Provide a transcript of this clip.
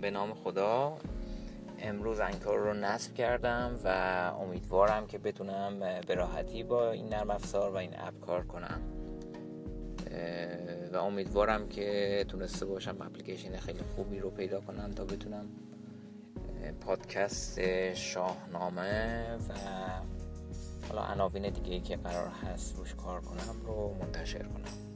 به نام خدا امروز انکار رو نصب کردم و امیدوارم که بتونم به راحتی با این نرم افزار و این اپ کار کنم. و امیدوارم که تونسته باشم اپلیکیشن خیلی خوبی رو پیدا کنم تا بتونم پادکست شاهنامه و حالا عناوین دیگه ای که قرار هست روش کار کنم رو منتشر کنم.